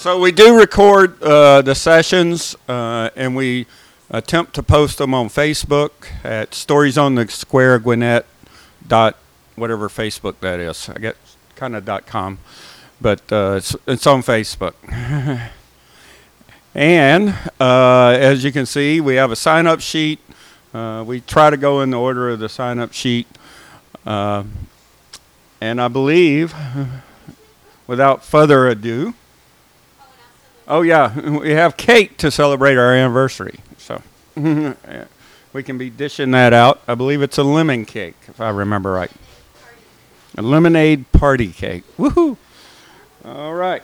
So we do record uh, the sessions, uh, and we attempt to post them on Facebook at Stories on the Square Gwinnett dot whatever Facebook that is. I get kind of dot com, but uh, it's, it's on Facebook. and uh, as you can see, we have a sign up sheet. Uh, we try to go in the order of the sign up sheet. Uh, and I believe, without further ado, oh, yeah, we have cake to celebrate our anniversary. So we can be dishing that out. I believe it's a lemon cake, if I remember right. A lemonade party cake. Woohoo! All right.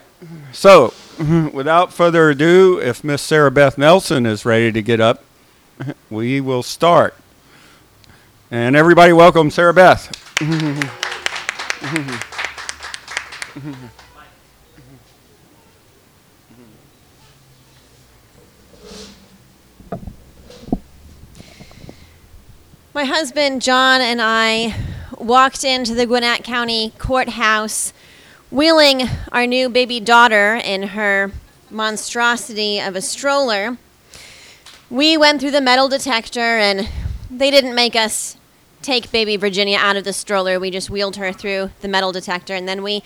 So, without further ado, if Miss Sarah Beth Nelson is ready to get up, we will start. And everybody, welcome Sarah Beth. My husband John and I walked into the Gwinnett County Courthouse wheeling our new baby daughter in her monstrosity of a stroller. We went through the metal detector and they didn't make us take baby Virginia out of the stroller. We just wheeled her through the metal detector and then we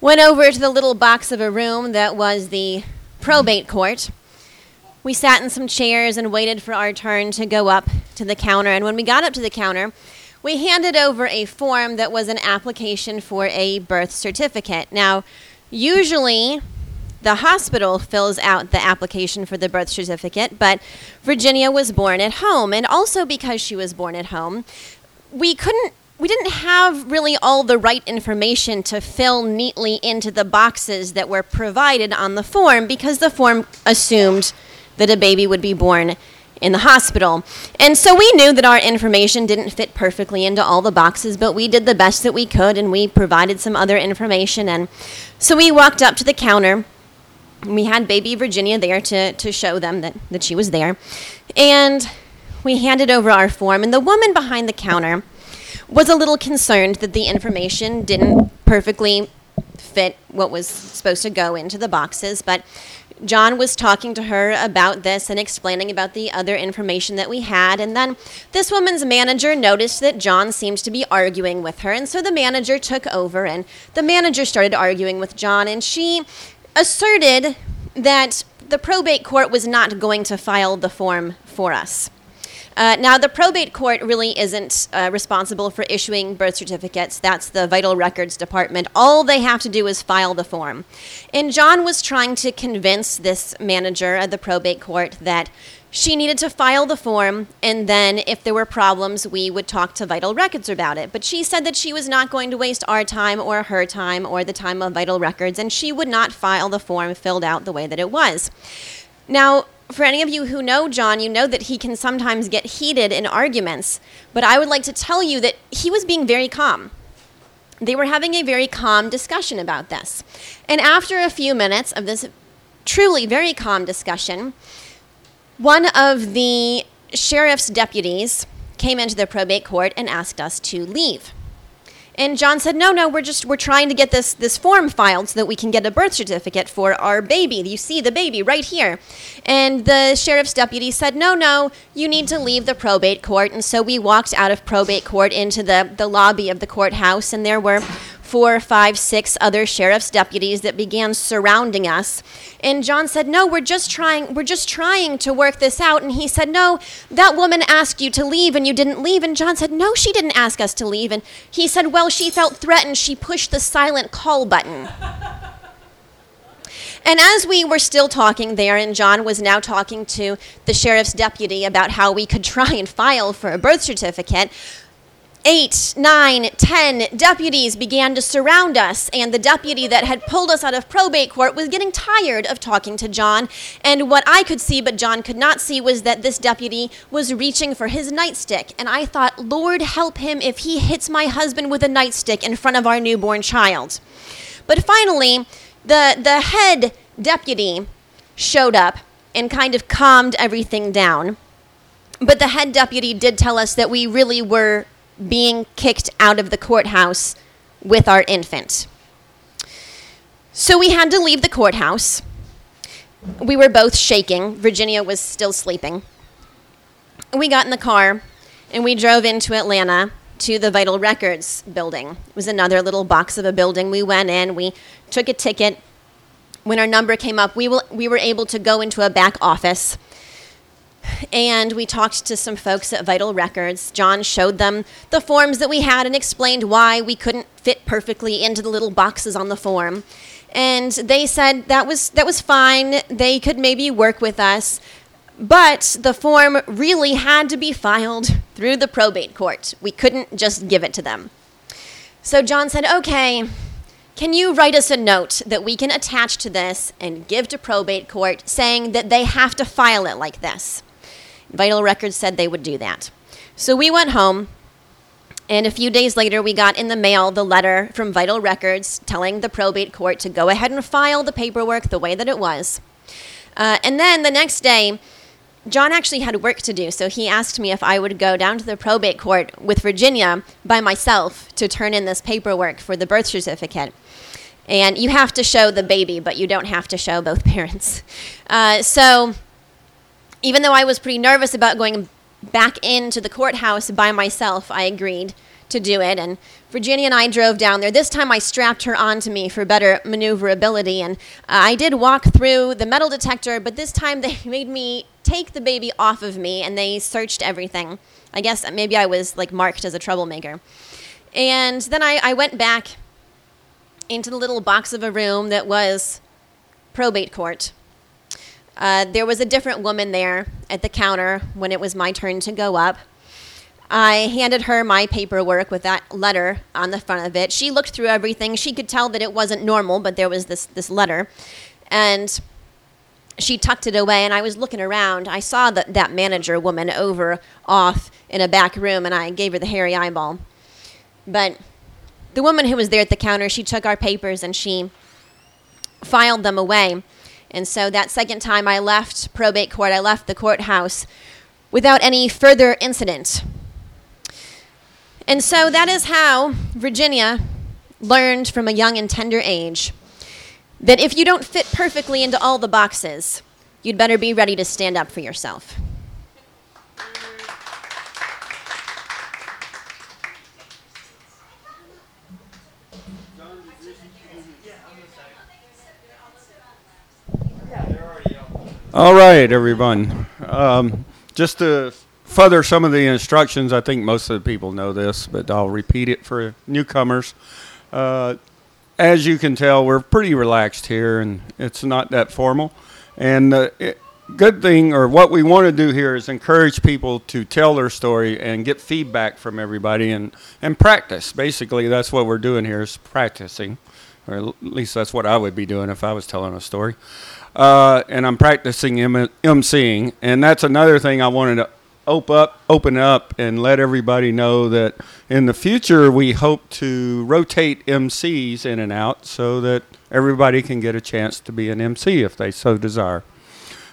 went over to the little box of a room that was the probate court. We sat in some chairs and waited for our turn to go up to the counter. And when we got up to the counter, we handed over a form that was an application for a birth certificate. Now, usually the hospital fills out the application for the birth certificate, but Virginia was born at home. And also because she was born at home, we couldn't we didn't have really all the right information to fill neatly into the boxes that were provided on the form because the form assumed that a baby would be born in the hospital. And so we knew that our information didn't fit perfectly into all the boxes, but we did the best that we could and we provided some other information. And so we walked up to the counter. We had baby Virginia there to, to show them that, that she was there. And we handed over our form, and the woman behind the counter was a little concerned that the information didn't perfectly fit what was supposed to go into the boxes, but John was talking to her about this and explaining about the other information that we had. And then this woman's manager noticed that John seemed to be arguing with her. And so the manager took over and the manager started arguing with John. And she asserted that the probate court was not going to file the form for us. Uh, now, the probate court really isn't uh, responsible for issuing birth certificates. That's the Vital Records Department. All they have to do is file the form. And John was trying to convince this manager at the probate court that she needed to file the form, and then if there were problems, we would talk to Vital Records about it. But she said that she was not going to waste our time or her time or the time of Vital Records, and she would not file the form filled out the way that it was. Now, for any of you who know John, you know that he can sometimes get heated in arguments, but I would like to tell you that he was being very calm. They were having a very calm discussion about this. And after a few minutes of this truly very calm discussion, one of the sheriff's deputies came into the probate court and asked us to leave. And John said, "No, no, we're just we're trying to get this this form filed so that we can get a birth certificate for our baby. You see the baby right here." And the sheriff's deputy said, "No, no, you need to leave the probate court." And so we walked out of probate court into the the lobby of the courthouse and there were four, five, six other sheriff's deputies that began surrounding us. And John said, "No, we're just trying we're just trying to work this out." And he said, "No, that woman asked you to leave and you didn't leave." And John said, "No, she didn't ask us to leave." And he said, "Well, she felt threatened. She pushed the silent call button." And as we were still talking there, and John was now talking to the sheriff's deputy about how we could try and file for a birth certificate, eight, nine, ten deputies began to surround us, and the deputy that had pulled us out of probate court was getting tired of talking to John. And what I could see, but John could not see, was that this deputy was reaching for his nightstick. And I thought, Lord help him if he hits my husband with a nightstick in front of our newborn child. But finally, the, the head deputy showed up and kind of calmed everything down. But the head deputy did tell us that we really were being kicked out of the courthouse with our infant. So we had to leave the courthouse. we were both shaking. Virginia was still sleeping. We got in the car and we drove into Atlanta to the Vital Records building. It was another little box of a building. We went in, we took a ticket. When our number came up, we, will, we were able to go into a back office and we talked to some folks at Vital Records. John showed them the forms that we had and explained why we couldn't fit perfectly into the little boxes on the form. And they said that was that was fine. They could maybe work with us. But the form really had to be filed through the probate court. We couldn't just give it to them. So John said, "Okay, can you write us a note that we can attach to this and give to probate court saying that they have to file it like this?" Vital Records said they would do that. So we went home, and a few days later, we got in the mail the letter from Vital Records telling the probate court to go ahead and file the paperwork the way that it was. Uh, and then the next day, John actually had work to do, so he asked me if I would go down to the probate court with Virginia by myself to turn in this paperwork for the birth certificate. And you have to show the baby, but you don't have to show both parents. Uh, so even though I was pretty nervous about going back into the courthouse by myself, I agreed to do it. And Virginia and I drove down there. This time I strapped her onto me for better maneuverability. And uh, I did walk through the metal detector, but this time they made me take the baby off of me and they searched everything. I guess maybe I was like marked as a troublemaker. And then I, I went back into the little box of a room that was probate court. Uh, there was a different woman there at the counter when it was my turn to go up. I handed her my paperwork with that letter on the front of it. She looked through everything. She could tell that it wasn't normal, but there was this, this letter. And she tucked it away, and I was looking around. I saw that, that manager woman over off in a back room, and I gave her the hairy eyeball. But the woman who was there at the counter, she took our papers and she filed them away. And so that second time I left probate court, I left the courthouse without any further incident. And so that is how Virginia learned from a young and tender age that if you don't fit perfectly into all the boxes, you'd better be ready to stand up for yourself. All right, everyone. Um, just to further some of the instructions, I think most of the people know this, but I'll repeat it for newcomers. Uh, as you can tell, we're pretty relaxed here, and it's not that formal. And uh, good thing, or what we want to do here, is encourage people to tell their story and get feedback from everybody and, and practice. Basically, that's what we're doing here is practicing, or at least that's what I would be doing if I was telling a story uh, and I'm practicing M- emceeing, and that's another thing I wanted to open up, open up, and let everybody know that in the future we hope to rotate MCs in and out so that everybody can get a chance to be an MC if they so desire.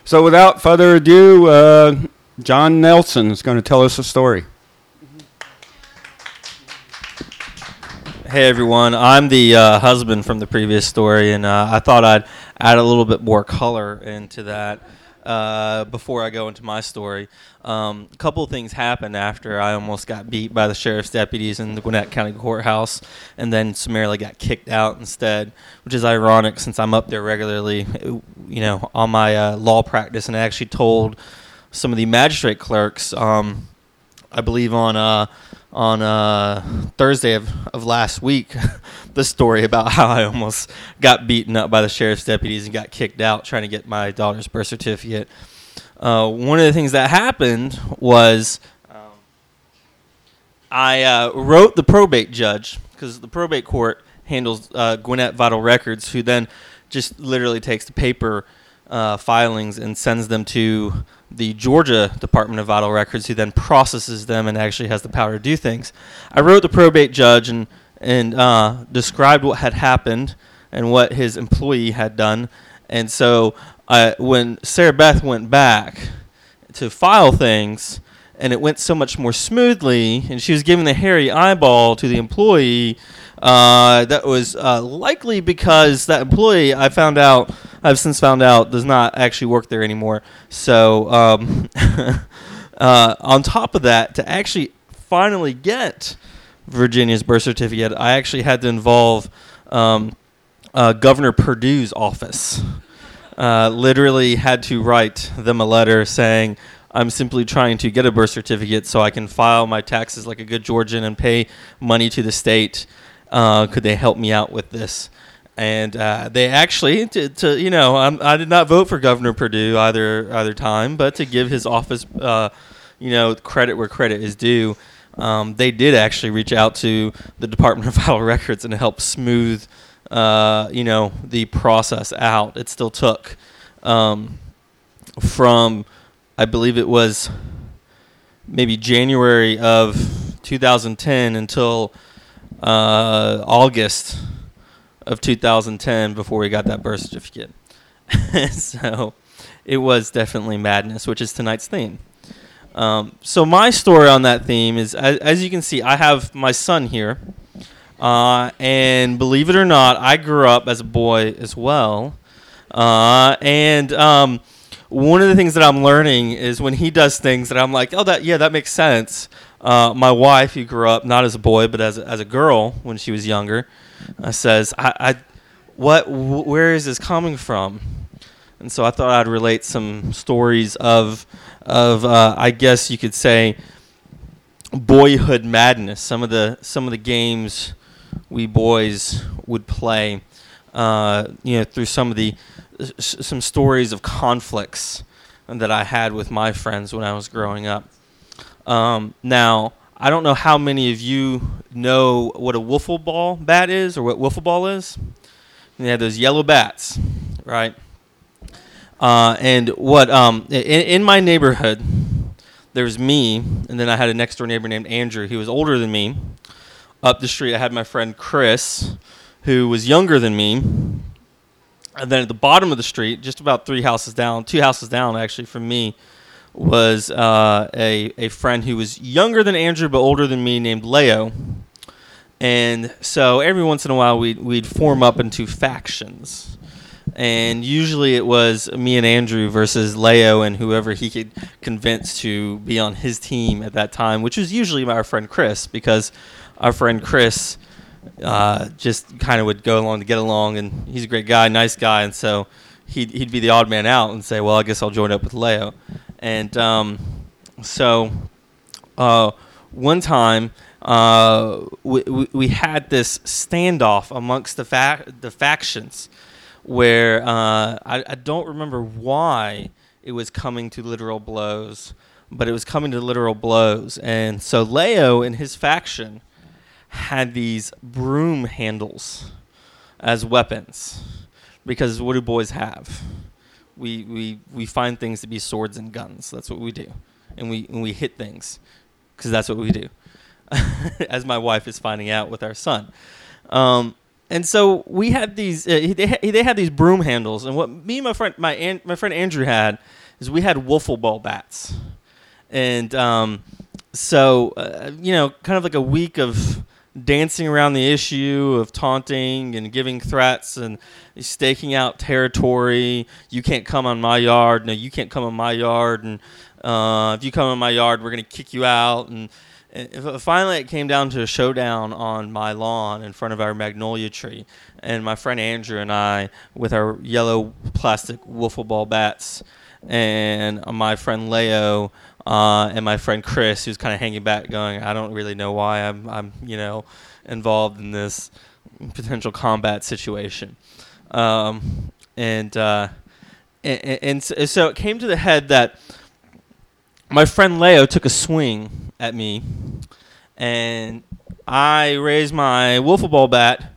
So, without further ado, uh, John Nelson is going to tell us a story. Hey everyone, I'm the uh, husband from the previous story, and uh, I thought I'd add a little bit more color into that uh, before I go into my story. Um, a couple things happened after I almost got beat by the sheriff's deputies in the Gwinnett County Courthouse, and then summarily got kicked out instead, which is ironic since I'm up there regularly, you know, on my uh, law practice, and I actually told some of the magistrate clerks, um, I believe on uh, on uh, Thursday of, of last week the story about how I almost got beaten up by the sheriff's deputies and got kicked out trying to get my daughter's birth certificate. Uh, one of the things that happened was um, I uh, wrote the probate judge because the probate court handles uh, Gwinnett Vital Records, who then just literally takes the paper uh, filings and sends them to the Georgia Department of Vital Records, who then processes them and actually has the power to do things. I wrote the probate judge and and uh, described what had happened and what his employee had done. And so uh, when Sarah Beth went back to file things, and it went so much more smoothly. And she was giving the hairy eyeball to the employee. Uh, that was uh, likely because that employee, I found out, I've since found out, does not actually work there anymore. So, um, uh, on top of that, to actually finally get Virginia's birth certificate, I actually had to involve um, Governor Perdue's office. Uh, literally had to write them a letter saying, I'm simply trying to get a birth certificate so I can file my taxes like a good Georgian and pay money to the state. Uh, could they help me out with this? And uh, they actually, to, to you know, I'm, I did not vote for Governor Perdue either either time, but to give his office, uh, you know, credit where credit is due, um, they did actually reach out to the Department of Vital Records and help smooth, uh, you know, the process out. It still took um, from, I believe it was maybe January of 2010 until uh, August of 2010 before we got that birth certificate. so it was definitely madness, which is tonight's theme. Um, so my story on that theme is, as, as, you can see, I have my son here, uh, and believe it or not, I grew up as a boy as well. Uh, and um, one of the things that I'm learning is when he does things that I'm like, oh, that yeah, that makes sense. Uh, my wife, who grew up not as a boy but as a, as a girl when she was younger, uh, says, I, I, what, wh- where is this coming from? And so I thought I'd relate some stories of, of uh, I guess you could say, boyhood madness. Some of the some of the games we boys would play, uh, you know, through some of the some stories of conflicts that I had with my friends when I was growing up. Um, now, I don't know how many of you know what a wiffle ball bat is or what wiffle ball is. They have those yellow bats, right? Uh, and what um, in, in, my neighborhood, there was me, and then I had a next door neighbor named Andrew. He was older than me. Up the street, I had my friend Chris, who was younger than me. And then at the bottom of the street, just about three houses down, two houses down actually from me, was uh, a a friend who was younger than Andrew but older than me, named Leo. And so every once in a while, we'd we'd form up into factions and usually it was me and Andrew versus Leo and whoever he could convince to be on his team at that time, which was usually our friend Chris, because our friend Chris uh, just kind of would go along to get along, and he's a great guy, nice guy, and so he'd he'd be the odd man out and say, "Well, I guess I'll join up with Leo," and um, so uh, one time. Uh, we, we, we had this standoff amongst the fa- the factions, where uh, I, I don't remember why it was coming to literal blows, but it was coming to literal blows. And so Leo and his faction had these broom handles as weapons because what do boys have? We, we, we find things to be swords and guns. That's what we do. And we, and we hit things because that's what we do. as my wife is finding out with our son. Um, and so we had these. Uh, they, they had these broom handles, and what me and my friend my my friend Andrew had is we had wiffle ball bats, and um, so uh, you know, kind of like a week of dancing around the issue of taunting and giving threats and staking out territory. You can't come on my yard. No, you can't come on my yard. And uh, if you come on my yard, we're gonna kick you out. And and finally, it came down to a showdown on my lawn in front of our magnolia tree. And my friend Andrew and I, with our yellow plastic wiffle ball bats, and my friend Leo uh, and my friend Chris, who's kind of hanging back, going, "I don't really know why I'm, I'm, you know, involved in this potential combat situation." Um, and, uh, and and so it came to the head that my friend Leo took a swing at me, and I raised my wiffle ball bat.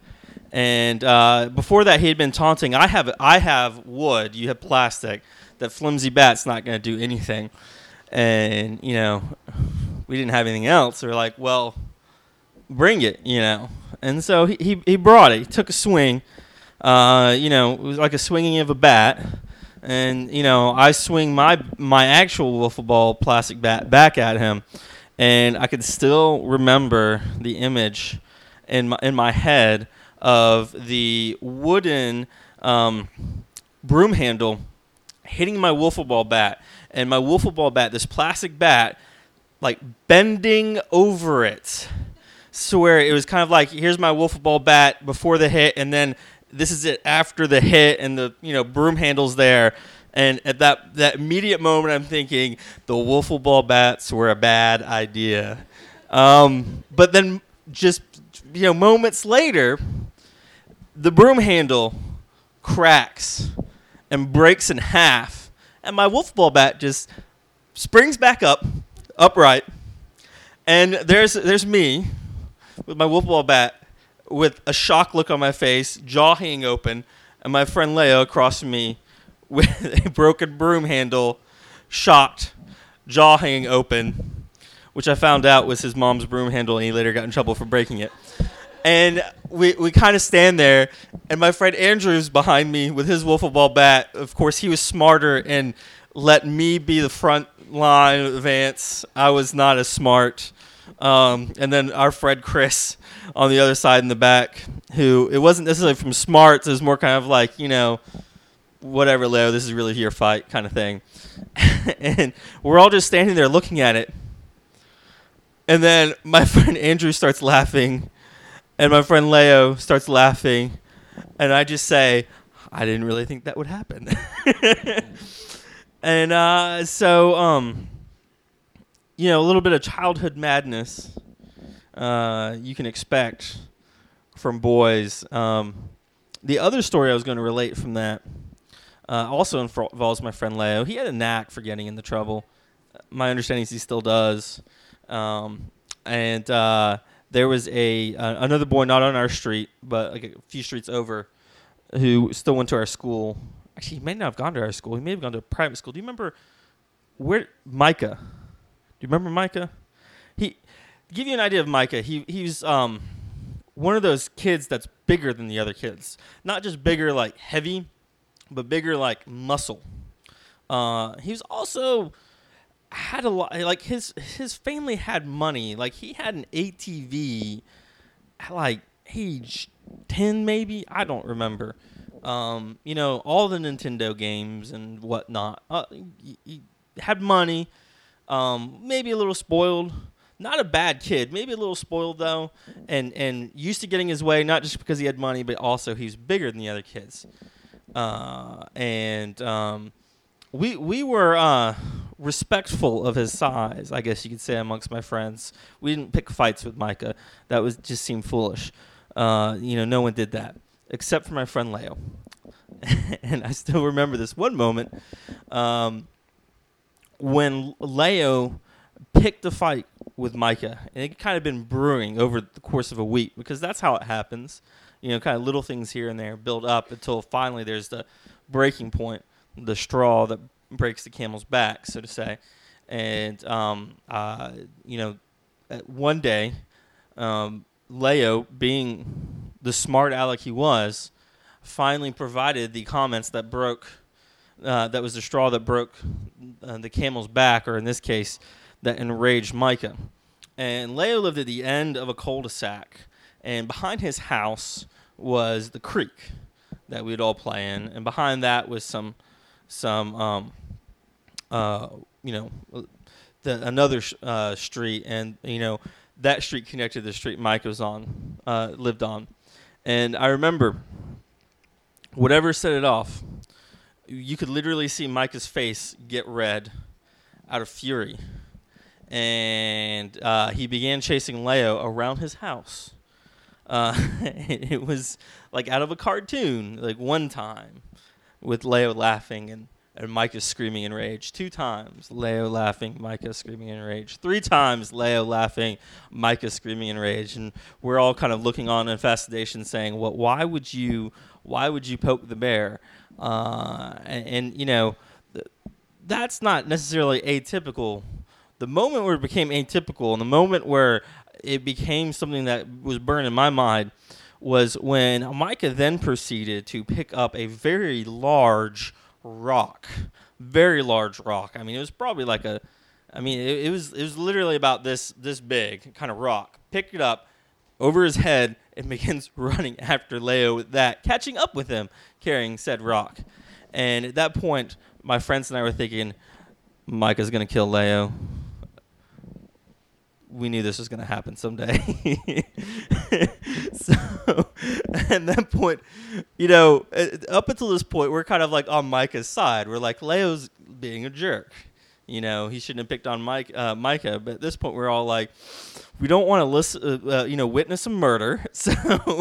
And uh, before that, he had been taunting. I have I have wood. You have plastic. That flimsy bat's not going to do anything. And you know, we didn't have anything else. We are like, well, bring it. You know. And so he, he, he brought it. He took a swing. Uh, you know, it was like a swinging of a bat. and you know I swing my my actual wiffle ball plastic bat back at him, and I can still remember the image in my in my head of the wooden um, broom handle hitting my wiffle ball bat, and my wiffle ball bat, this plastic bat, like bending over it. Swear it was kind of like here's my wiffle ball bat before the hit, and then this is it after the hit, and the you know broom handles there. And at that that immediate moment, I'm thinking the wiffle ball bats were a bad idea. Um, but then just you know moments later, the broom handle cracks and breaks in half, and my wiffle ball bat just springs back up, upright, and there's there's me with my wiffle ball bat with a shocked look on my face, jaw hanging open, and my friend Leo across from me with a broken broom handle, shocked, jaw hanging open, which I found out was his mom's broom handle, and he later got in trouble for breaking it. And we, we kind of stand there, and my friend Andrew's behind me with his wiffle ball bat. Of course, he was smarter and let me be the front line advance. I was not as smart. Um, and then our friend Chris on the other side in the back, who it wasn't necessarily from smarts, it was more kind of like, you know, whatever, Leo, this is really your fight kind of thing. and we're all just standing there looking at it. And then my friend Andrew starts laughing, and my friend Leo starts laughing, and I just say, I didn't really think that would happen. and uh, so, um, you know, a little bit of childhood madness uh, you can expect from boys. Um, the other story I was going to relate from that uh, also involves my friend Leo. He had a knack for getting into trouble. My understanding is he still does. Um, and uh, there was a uh, another boy not on our street, but like a few streets over, who still went to our school. Actually, he may not have gone to our school. He may have gone to a private school. Do you remember where Micah? Do you remember Micah? He give you an idea of Micah. He he's um one of those kids that's bigger than the other kids. Not just bigger like heavy, but bigger like muscle. Uh, he was also had a lot like his his family had money. Like he had an ATV at like age 10 maybe, I don't remember. Um, you know, all the Nintendo games and whatnot. Uh, he, he had money, um, maybe a little spoiled. Not a bad kid, maybe a little spoiled though, and and used to getting his way. Not just because he had money, but also he's bigger than the other kids. Uh, and um, we we were uh, respectful of his size, I guess you could say, amongst my friends. We didn't pick fights with Micah. That was just seemed foolish. Uh, you know, no one did that except for my friend Leo. and I still remember this one moment um, when Leo picked a fight with Micah, and it kind of been brewing over the course of a week because that's how it happens. You know, kind of little things here and there build up until finally there's the breaking point, the straw that breaks the camel's back, so to say. And um, uh, you know, one day, um, Leo, being the smart aleck he was, finally provided the comments that broke. Uh, that was the straw that broke uh, the camel's back, or in this case, that enraged Micah. And Leo lived at the end of a cul-de-sac, and behind his house was the creek that we'd all play in, and behind that was some some um, uh, you know the, another sh- uh, street, and you know that street connected the street Mike was on, uh, lived on, and I remember whatever set it off, you could literally see Micah's face get red out of fury, and uh, he began chasing Leo around his house. Uh, it was like out of a cartoon, like one time with Leo laughing and, and Micah screaming in rage. Two times, Leo laughing, Micah screaming in rage. Three times, Leo laughing, Micah screaming in rage. And we're all kind of looking on in fascination, saying, "Well, why would you? Why would you poke the bear?" Uh, and, and, you know, th- that's not necessarily atypical. The moment where it became atypical, and the moment where it became something that was burned in my mind, was when Micah then proceeded to pick up a very large rock, very large rock. I mean, it was probably like a, I mean, it, it was it was literally about this this big kind of rock. Picked it up over his head and begins running after Leo with that, catching up with him carrying said rock. And at that point, my friends and I were thinking, Micah's gonna kill Leo. We knew this was gonna happen someday. so at that point, you know, uh, up until this point, we're kind of like on Micah's side. We're like, Leo's being a jerk. You know, he shouldn't have picked on Mike, uh, Micah. But at this point, we're all like, we don't want to listen, uh, uh, you know, witness a murder. So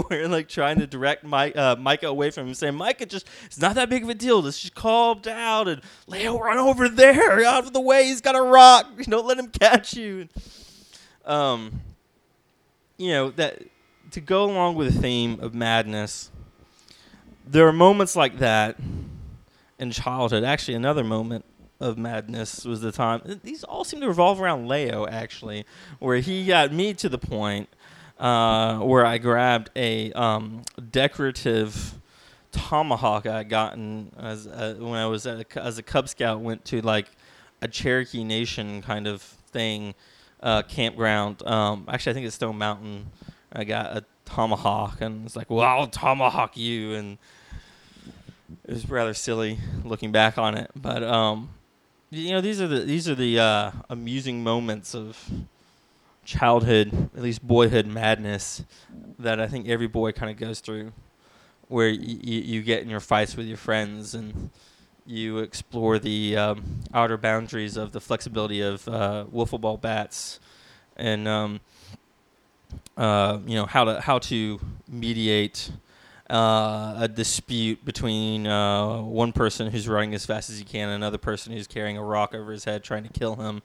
we're like trying to direct Mike, uh, Micah away from him, saying, Micah, just it's not that big of a deal. Just, just calm down and Leo, run over there, out of the way. He's got a rock. Don't let him catch you. Um, you know that to go along with the theme of madness. There are moments like that in childhood. Actually, another moment of madness was the time. These all seem to revolve around Leo, actually, where he got me to the point uh, where I grabbed a um, decorative tomahawk I had gotten as uh, when I was a, as a Cub Scout. Went to like a Cherokee Nation kind of thing, uh, campground. Um, actually, I think it's Stone Mountain. I got a tomahawk, and it's like, well, I'll tomahawk you, and it was rather silly looking back on it. But um, you know, these are the these are the uh, amusing moments of childhood, at least boyhood madness, that I think every boy kind of goes through, where y- y- you get in your fights with your friends and you explore the um, outer boundaries of the flexibility of uh, wiffle ball bats, and um, uh, you know how to how to mediate uh, a dispute between uh, one person who's running as fast as he can and another person who's carrying a rock over his head trying to kill him,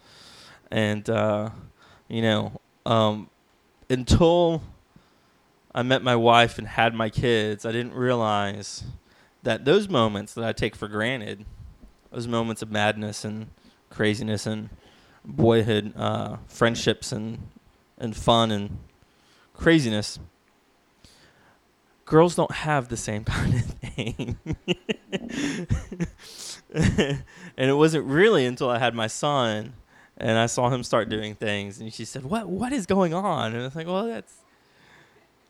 and uh, you know um, until I met my wife and had my kids, I didn't realize that those moments that I take for granted, those moments of madness and craziness and boyhood, uh, friendships and and fun and craziness. Girls don't have the same kind of thing. and it wasn't really until I had my son and I saw him start doing things and she said, "What what is going on?" And I was like, "Well, that's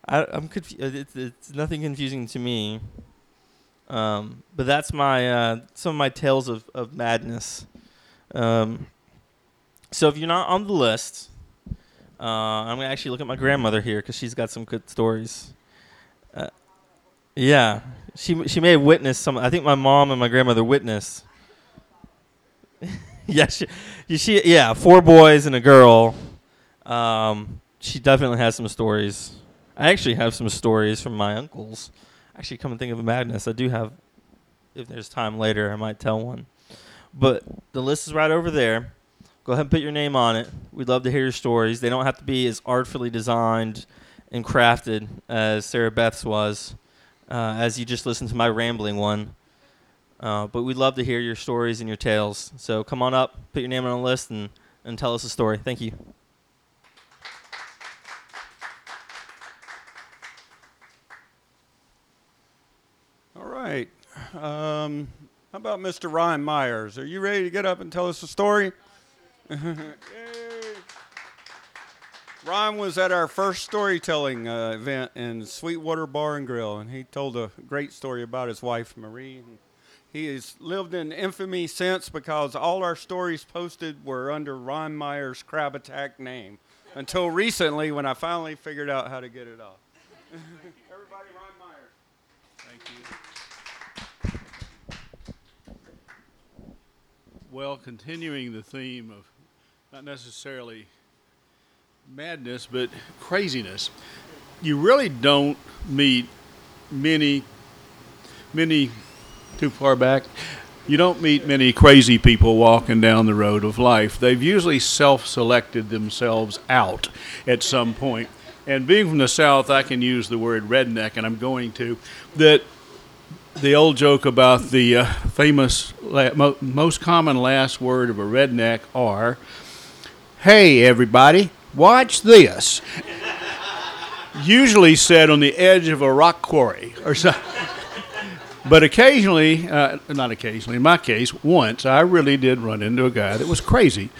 I, I'm confused. It's, it's nothing confusing to me." Um, but that's my uh, some of my tales of, of madness. Um, so if you're not on the list, uh, I'm gonna actually look at my grandmother here because she's got some good stories. Uh, yeah, she she may have witnessed some. I think my mom and my grandmother witnessed. yeah, she, she yeah, four boys and a girl. Um, she definitely has some stories. I actually have some stories from my uncles. Actually, come and think of a madness, I do have. If there's time later, I might tell one. But the list is right over there. Go ahead and put your name on it. We'd love to hear your stories. They don't have to be as artfully designed and crafted as Sarah Beth's was, uh, as you just listened to my rambling one. Uh, but we'd love to hear your stories and your tales. So come on up, put your name on the list, and, and tell us a story. Thank you. All right. Um, how about Mr. Ryan Myers? Are you ready to get up and tell us a story? Yay. Ryan was at our first storytelling uh, event in Sweetwater Bar and Grill, and he told a great story about his wife Marie. And he has lived in infamy since because all our stories posted were under Ryan Myers' crab attack name until recently when I finally figured out how to get it off. Everybody, Ryan Myers. Thank you. Well, continuing the theme of not necessarily madness, but craziness, you really don't meet many, many, too far back. You don't meet many crazy people walking down the road of life. They've usually self selected themselves out at some point. And being from the South, I can use the word redneck, and I'm going to. That the old joke about the uh, famous, la- mo- most common last word of a redneck are, "Hey, everybody, watch this." Usually said on the edge of a rock quarry or something. But occasionally, uh, not occasionally, in my case, once I really did run into a guy that was crazy.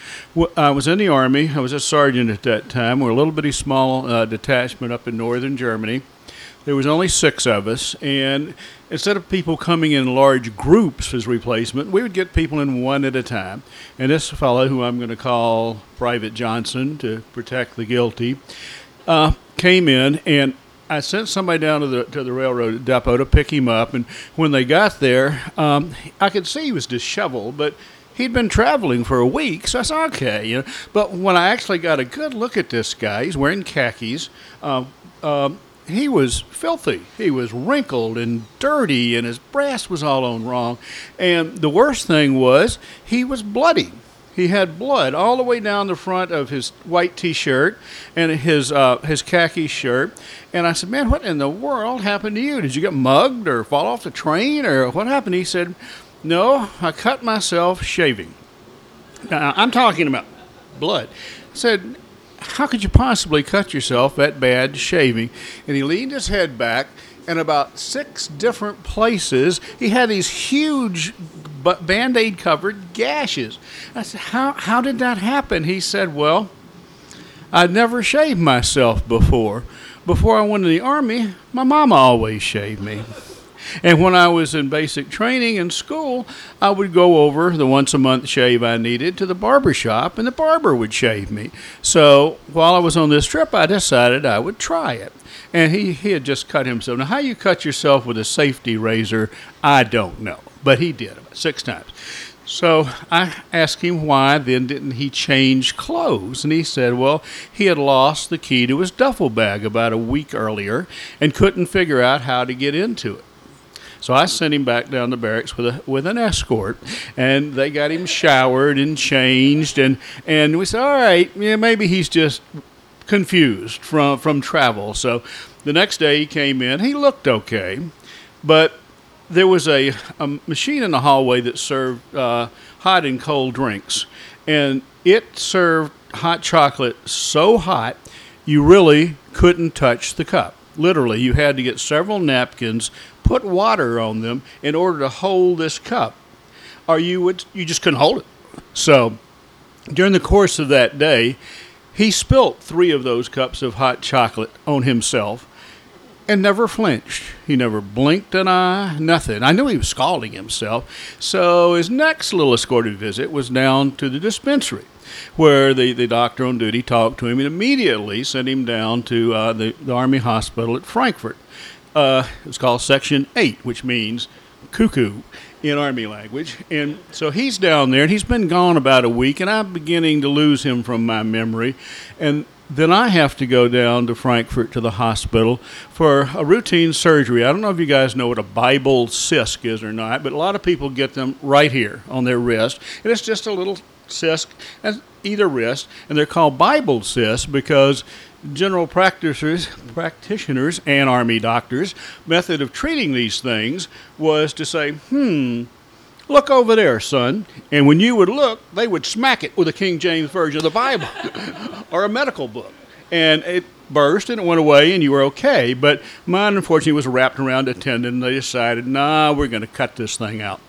I was in the army. I was a sergeant at that time. We were a little bitty small uh, detachment up in northern Germany. There was only six of us, and instead of people coming in large groups as replacement, we would get people in one at a time. And this fellow, who I'm going to call Private Johnson to protect the guilty, uh, came in, and I sent somebody down to the to the railroad depot to pick him up. And when they got there, um, I could see he was disheveled, but he'd been traveling for a week, so I said, okay. You know. But when I actually got a good look at this guy, he's wearing khakis. Uh, um, he was filthy. He was wrinkled and dirty, and his brass was all on wrong. And the worst thing was, he was bloody. He had blood all the way down the front of his white T-shirt and his uh, his khaki shirt. And I said, "Man, what in the world happened to you? Did you get mugged or fall off the train or what happened?" He said, "No, I cut myself shaving." Now, I'm talking about blood. I said, how could you possibly cut yourself that bad shaving? And he leaned his head back, and about six different places, he had these huge band aid covered gashes. I said, how, how did that happen? He said, Well, I'd never shaved myself before. Before I went to the Army, my mama always shaved me. And when I was in basic training in school, I would go over the once a month shave I needed to the barber shop, and the barber would shave me. So while I was on this trip, I decided I would try it. And he, he had just cut himself. Now, how you cut yourself with a safety razor, I don't know. But he did about six times. So I asked him why then didn't he change clothes? And he said, well, he had lost the key to his duffel bag about a week earlier and couldn't figure out how to get into it. So I sent him back down the barracks with a with an escort, and they got him showered and changed, and and we said, all right, yeah, maybe he's just confused from from travel. So the next day he came in, he looked okay, but there was a, a machine in the hallway that served uh, hot and cold drinks, and it served hot chocolate so hot you really couldn't touch the cup. Literally, you had to get several napkins, put water on them in order to hold this cup, or you would you just couldn't hold it. So, during the course of that day, he spilt three of those cups of hot chocolate on himself and never flinched. He never blinked an eye, nothing. I knew he was scalding himself. So his next little escorted visit was down to the dispensary, where the, the doctor on duty talked to him and immediately sent him down to uh, the, the Army Hospital at Frankfurt. Uh, it was called Section 8, which means cuckoo in Army language. And so he's down there, and he's been gone about a week, and I'm beginning to lose him from my memory. And then I have to go down to Frankfurt to the hospital for a routine surgery. I don't know if you guys know what a Bible cyst is or not, but a lot of people get them right here on their wrist. And it's just a little cyst at either wrist, and they're called Bible cysts because general practitioners, practitioners and army doctors' method of treating these things was to say, "Hmm, look over there, son." And when you would look, they would smack it with a King James version of the Bible or a medical book, and it burst and it went away, and you were okay. But mine, unfortunately, was wrapped around a tendon. And they decided, "Nah, we're going to cut this thing out."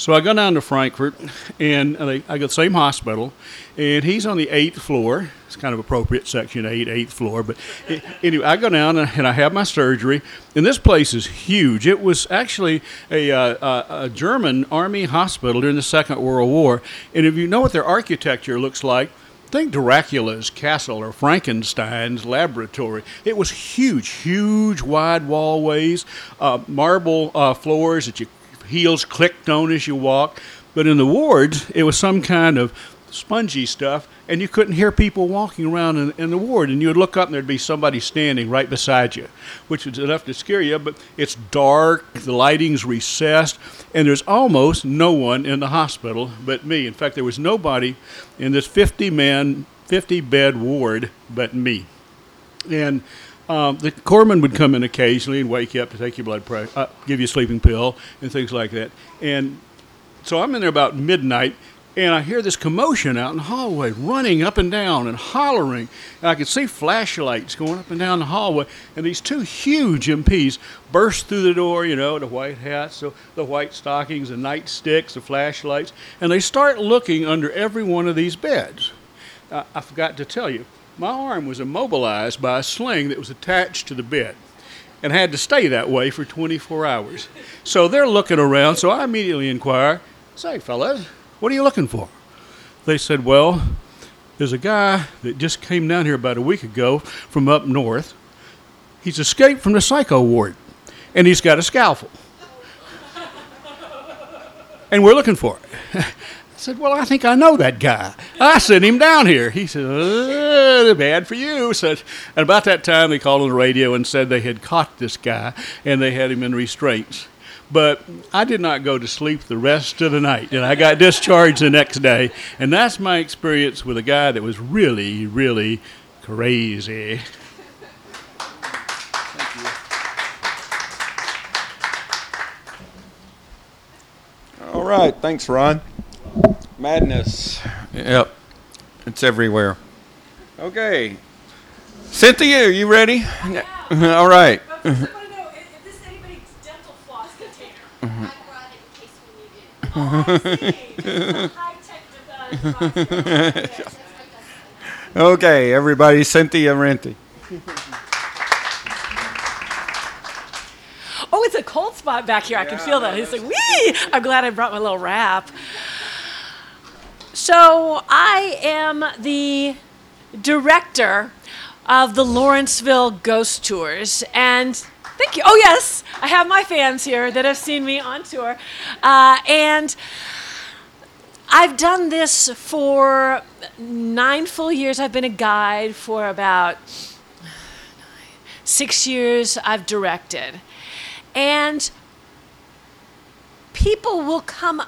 So I go down to Frankfurt, and I go to the same hospital, and he's on the eighth floor. It's kind of appropriate, section eight, eighth floor. But anyway, I go down and I have my surgery, and this place is huge. It was actually a, uh, a German army hospital during the Second World War, and if you know what their architecture looks like, think Dracula's castle or Frankenstein's laboratory. It was huge, huge, wide wallways, uh, marble uh, floors that you heels clicked on as you walked. But in the wards, it was some kind of spongy stuff, and you couldn't hear people walking around in, in, the ward. And you would look up, and there'd be somebody standing right beside you, which was enough to scare you. But it's dark, the lighting's recessed, and there's almost no one in the hospital but me. In fact, there was nobody in this 50 man, 50 bed ward but me. And um, the corpsman would come in occasionally and wake you up to take your blood pressure, uh, give you a sleeping pill, and things like that. And so I'm in there about midnight, and I hear this commotion out in the hallway, running up and down and hollering. And I could see flashlights going up and down the hallway. And these two huge MPs burst through the door, you know, the white hats, so the white stockings, the nightsticks, the flashlights, and they start looking under every one of these beds. I, I forgot to tell you, my arm was immobilized by a sling that was attached to the bed and had to stay that way for 24 hours. So they're looking around, so I immediately inquire, Say, fellas, what are you looking for? They said, Well, there's a guy that just came down here about a week ago from up north. He's escaped from the psycho ward, and he's got a scalpel. and we're looking for it. Said, Well, I think I know that guy. I sent him down here. He said, uh, Bad for you. Said, and about that time, they called on the radio and said they had caught this guy and they had him in restraints. But I did not go to sleep the rest of the night, and I got discharged the next day. And that's my experience with a guy that was really, really crazy. All right, thanks, Ron. Madness. Yep, it's everywhere. Okay, Cynthia, are you ready? All right. I want to know, is, is this anybody's dental floss container? Mm-hmm. I brought it in case we needed. Oh, I see. This is a high-tech device. Yes. Okay, everybody, Cynthia Renty. Oh, it's a cold spot back here. I can feel that. He's like, wee! I'm glad I brought my little wrap. So I am the director of the Lawrenceville Ghost Tours, and thank you. Oh yes, I have my fans here that have seen me on tour, uh, and I've done this for nine full years. I've been a guide for about six years. I've directed, and people will come